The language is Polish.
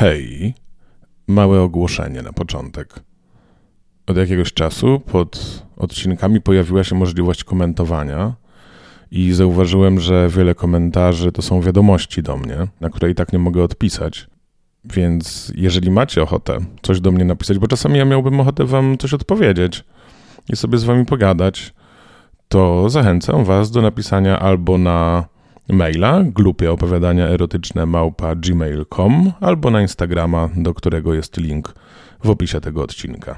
Hej, małe ogłoszenie na początek. Od jakiegoś czasu pod odcinkami pojawiła się możliwość komentowania i zauważyłem, że wiele komentarzy to są wiadomości do mnie, na które i tak nie mogę odpisać. Więc jeżeli macie ochotę coś do mnie napisać, bo czasami ja miałbym ochotę wam coś odpowiedzieć i sobie z wami pogadać, to zachęcam was do napisania albo na maila glupie opowiadania erotyczne małpa gmail.com albo na Instagrama, do którego jest link w opisie tego odcinka.